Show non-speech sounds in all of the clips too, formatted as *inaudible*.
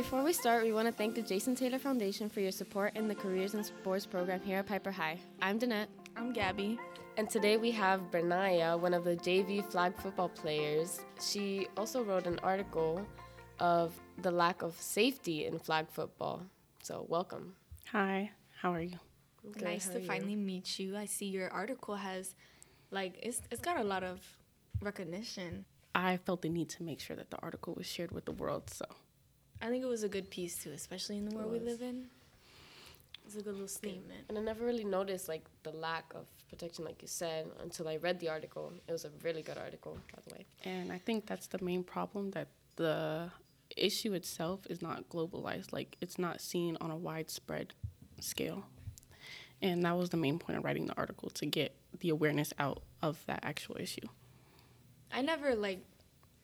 Before we start, we want to thank the Jason Taylor Foundation for your support in the Careers in Sports program here at Piper High. I'm Dannette. I'm Gabby. And today we have Bran'Niya, one of the JV flag football players. She also wrote an article of the lack of safety in flag football. So, welcome. Hi, how are you? Good, nice to finally meet you. I see your article has, like, it's, it's got a lot of recognition. I felt the need to make sure that the article was shared with the world, so. I think it was a good piece too, especially in the world we live in. It's a good little statement. And I never really noticed like the lack of protection, like you said, until I read the article. It was a really good article, by the way. And I think that's the main problem that the issue itself is not globalized. Like it's not seen on a widespread scale. And that was the main point of writing the article to get the awareness out of that actual issue. I never like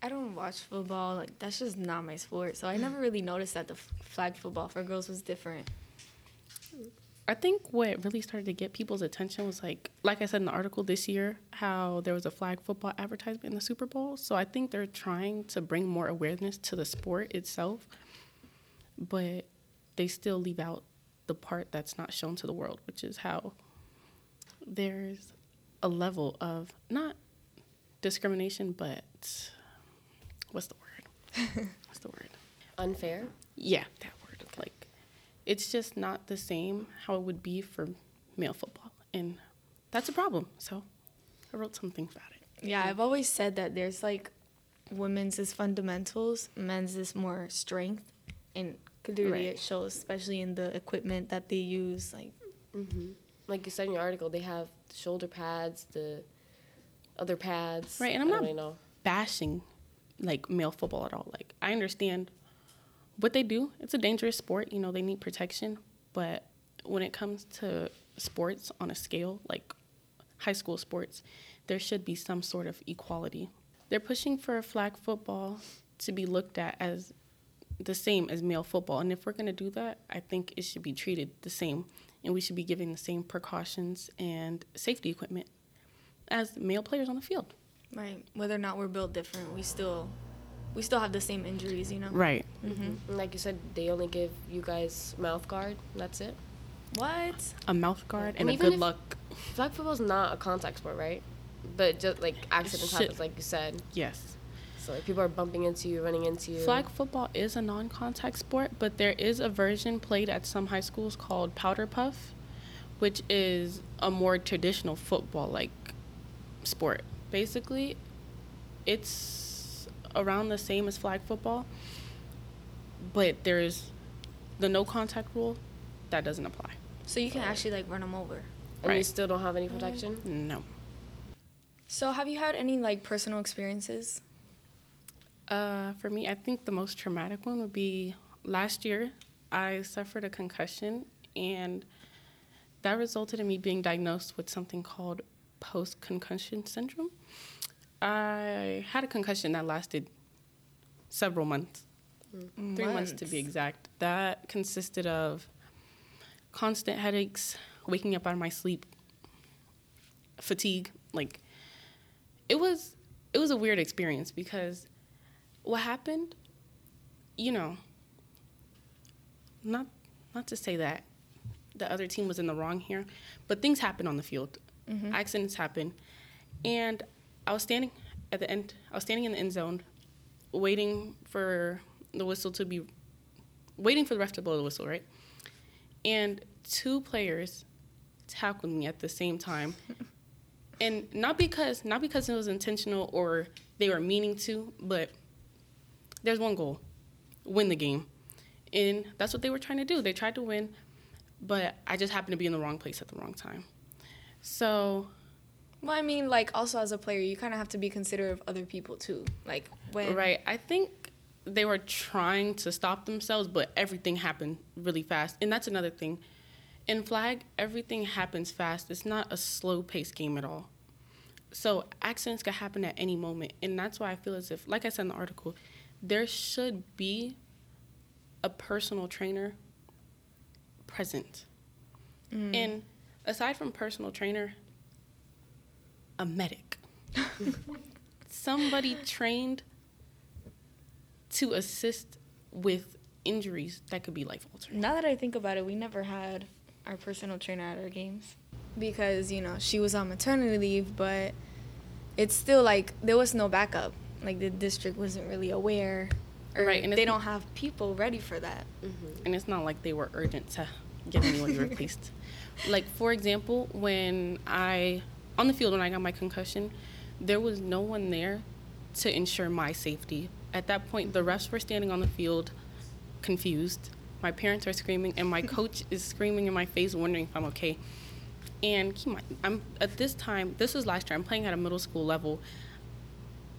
I don't watch football. Like that's just not my sport. So I never really noticed that the flag football for girls was different. I think what really started to get people's attention was like, like I said in the article this year, how there was a flag football advertisement in the Super Bowl. So I think they're trying to bring more awareness to the sport itself, but they still leave out the part that's not shown to the world, which is how there's a level of not discrimination, but what's the word? *laughs* what's the word? Unfair? Yeah, that word. Like, it's just not the same how it would be for male football. And that's a problem. So I wrote something about it. Yeah, I've always said that there's like women's is fundamentals, men's is more strength. And clearly right. it shows, especially in the equipment that they use. Like, mm-hmm. like you said in your article, they have shoulder pads, the other pads. Right, and I'm not really bashing like male football at all. Like I understand what they do. It's a dangerous sport. You know, they need protection. But when it comes to sports on a scale, like high school sports, there should be some sort of equality. They're pushing for flag football to be looked at as the same as male football. And if we're going to do that, I think it should be treated the same. And we should be giving the same precautions and safety equipment as male players on the field. Right. Whether or not we're built different, we still we still have the same injuries, you know. Right. Mm-hmm. Like you said, they only give you guys mouth guard. That's it. What? A mouth guard and, and a good luck. Flag football is not a contact sport, right? But just like accidents happen, like you said. Yes. So like, people are bumping into you, running into you. Flag football is a non-contact sport, but there is a version played at some high schools called powder puff, which is a more traditional football like sport. Basically, it's around the same as flag football, but there's the no contact rule that doesn't apply. So you can actually like run them over. And right. you still don't have any protection? No. So have you had any like personal experiences? Uh, for me, I think the most traumatic one would be last year. I suffered a concussion, and that resulted in me being diagnosed with something called post concussion syndrome. I had a concussion that lasted several months, mm. three months. months to be exact. That consisted of constant headaches, waking up out of my sleep, fatigue. Like it was, it was a weird experience because what happened, you know, not not to say that the other team was in the wrong here, but things happen on the field. Mm-hmm. Accidents happen, and I was standing at the end. I was standing in the end zone, waiting for the whistle to be, waiting for the ref to blow the whistle, right? And two players tackled me at the same time, *laughs* and not because not because it was intentional or they were meaning to, but there's one goal: win the game, and that's what they were trying to do. They tried to win, but I just happened to be in the wrong place at the wrong time. So, well, I mean, like also as a player, you kind of have to be considerate of other people too. Like when right, I think they were trying to stop themselves, but everything happened really fast, and that's another thing. In flag, everything happens fast. It's not a slow paced game at all. So accidents can happen at any moment, and that's why I feel as if, like I said in the article, there should be a personal trainer present. Mm. And aside from personal trainer, a medic. *laughs* Somebody trained to assist with injuries that could be life altering. Now that I think about it, we never had our personal trainer at our games because you know she was on maternity leave, but it's still like there was no backup. Like the district wasn't really aware, Right, and they don't have people ready for that. Mm-hmm. and it's not like they were urgent to get anyone replaced. *laughs* Like for example, when I on the field when I got my concussion, there was no one there to ensure my safety. At that point, the refs were standing on the field, confused. My parents are screaming, and my coach is screaming in my face, wondering if I'm okay. And I'm at this time. This was last year. I'm playing at a middle school level.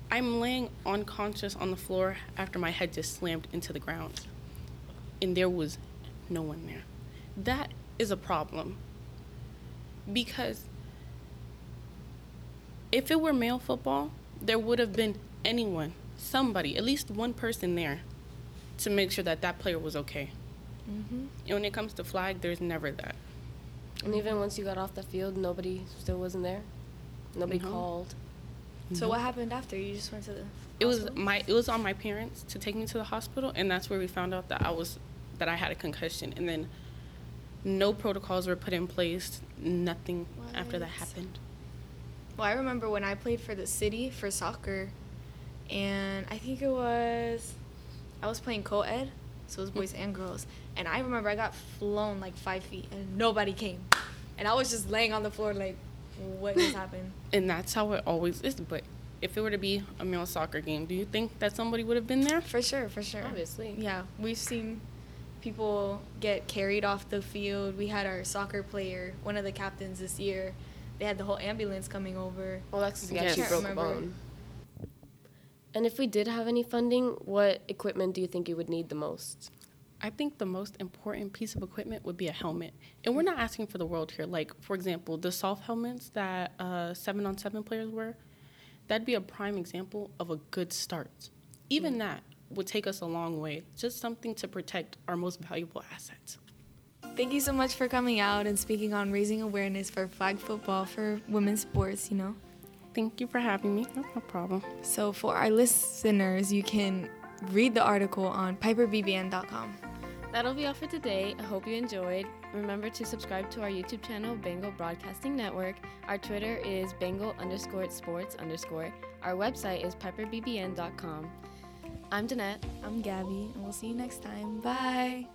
I'm laying unconscious on the floor after my head just slammed into the ground and there was no one there. That is a problem. Because if it were male football, there would have been anyone, somebody, at least one person there to make sure that that player was okay. And when it comes to flag, there's never that. And even once you got off the field, nobody still wasn't there. Nobody Mhm. called. So what happened after? You just went to the. It was my it was on my parents to take me to the hospital and that's where we found out that I was that I had a concussion and then no protocols were put in place, nothing after that happened. Well, I remember when I played for the city for soccer, and I think it was, I was playing co-ed, so it was boys and girls, and I remember I got flown like five feet, and nobody came, and I was just laying on the floor like, what just *laughs* happened? And that's how it always is. But if it were to be a male soccer game, do you think that somebody would have been there? For sure, for sure. Obviously. Yeah, we've seen people get carried off the field. We had our soccer player, one of the captains this year. They had the whole ambulance coming over. Well, that's yeah, Yes. she Can't broke a bone. And if we did have any funding, what equipment do you think you would need the most? I think the most important piece of equipment would be a helmet. And we're not asking for the world here. Like, for example, the soft helmets that uh, seven on seven players wear, that'd be a prime example of a good start. Even that would take us a long way. Just something to protect our most valuable assets. Thank you so much for coming out and speaking on raising awareness for flag football for women's sports, you know. Thank you for having me. No, no problem. So for our listeners, you can read the article on piperbbn.com. That'll be all for today. I hope you enjoyed. Remember to subscribe to our YouTube channel, Bengal Broadcasting Network. Our Twitter is Bengal underscore sports underscore. Our website is piperbbn.com. I'm Dannette. I'm Gabby, and we'll see you next time. Bye.